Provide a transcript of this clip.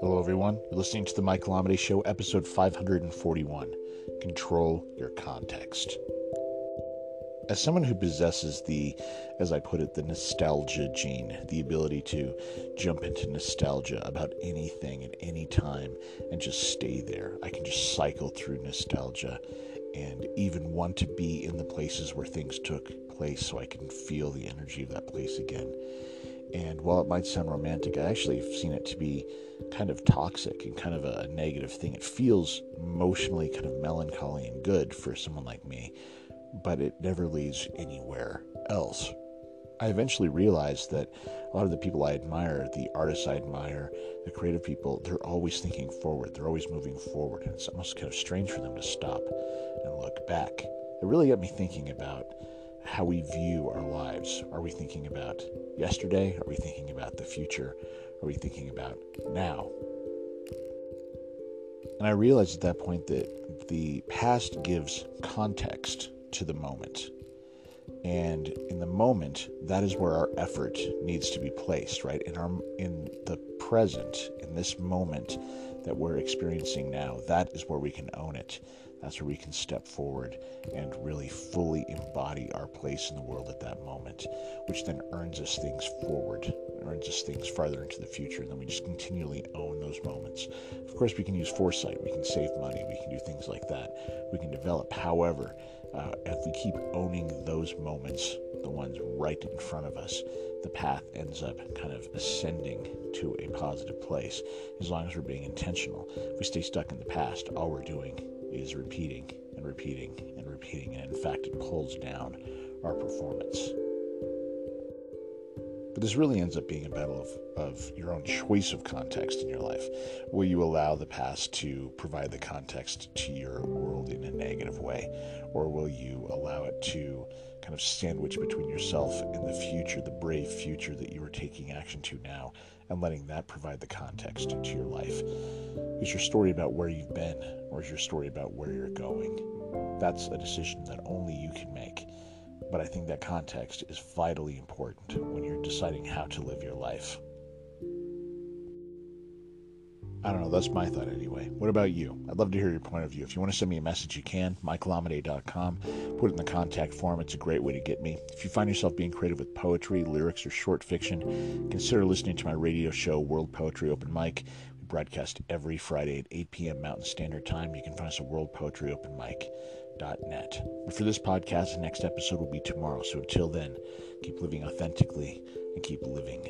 Hello, everyone. You're listening to the Michael Amidei Show, episode 541 Control Your Context. As someone who possesses the, as I put it, the nostalgia gene, the ability to jump into nostalgia about anything at any time and just stay there, I can just cycle through nostalgia and even want to be in the places where things took place so I can feel the energy of that place again. And while it might sound romantic, I actually have seen it to be kind of toxic and kind of a negative thing. It feels emotionally kind of melancholy and good for someone like me, but it never leads anywhere else. I eventually realized that a lot of the people I admire, the artists I admire, the creative people, they're always thinking forward. They're always moving forward. And it's almost kind of strange for them to stop and look back. It really got me thinking about how we view our lives. Are we thinking about yesterday? Are we thinking about the future? Are we thinking about now? And I realized at that point that the past gives context to the moment. And in the moment, that is where our effort needs to be placed, right? In our in the present, in this moment that we're experiencing now, that is where we can own it. That's where we can step forward and really fully embody our place in the world at that moment, which then earns us things forward, earns us things farther into the future. And then we just continually own those moments. Of course, we can use foresight, we can save money, we can do things like that, we can develop. However, uh, if we keep owning those moments, the ones right in front of us, the path ends up kind of ascending to a positive place as long as we're being intentional. If we stay stuck in the past, all we're doing is repeating and repeating and repeating, and in fact, it pulls down our performance. But this really ends up being a battle of, of your own choice of context in your life. Will you allow the past to provide the context to your world in a negative way? Or will you allow it to kind of sandwich between yourself and the future, the brave future that you are taking action to now, and letting that provide the context to your life? Is your story about where you've been, or is your story about where you're going? That's a decision that only you can make. But I think that context is vitally important when you're deciding how to live your life. I don't know. That's my thought anyway. What about you? I'd love to hear your point of view. If you want to send me a message, you can. MichaelAmidei.com. Put it in the contact form. It's a great way to get me. If you find yourself being creative with poetry, lyrics, or short fiction, consider listening to my radio show, World Poetry Open Mic. We broadcast every Friday at 8 p.m. Mountain Standard Time. You can find us at World Poetry Net. But for this podcast, the next episode will be tomorrow. So until then, keep living authentically and keep living.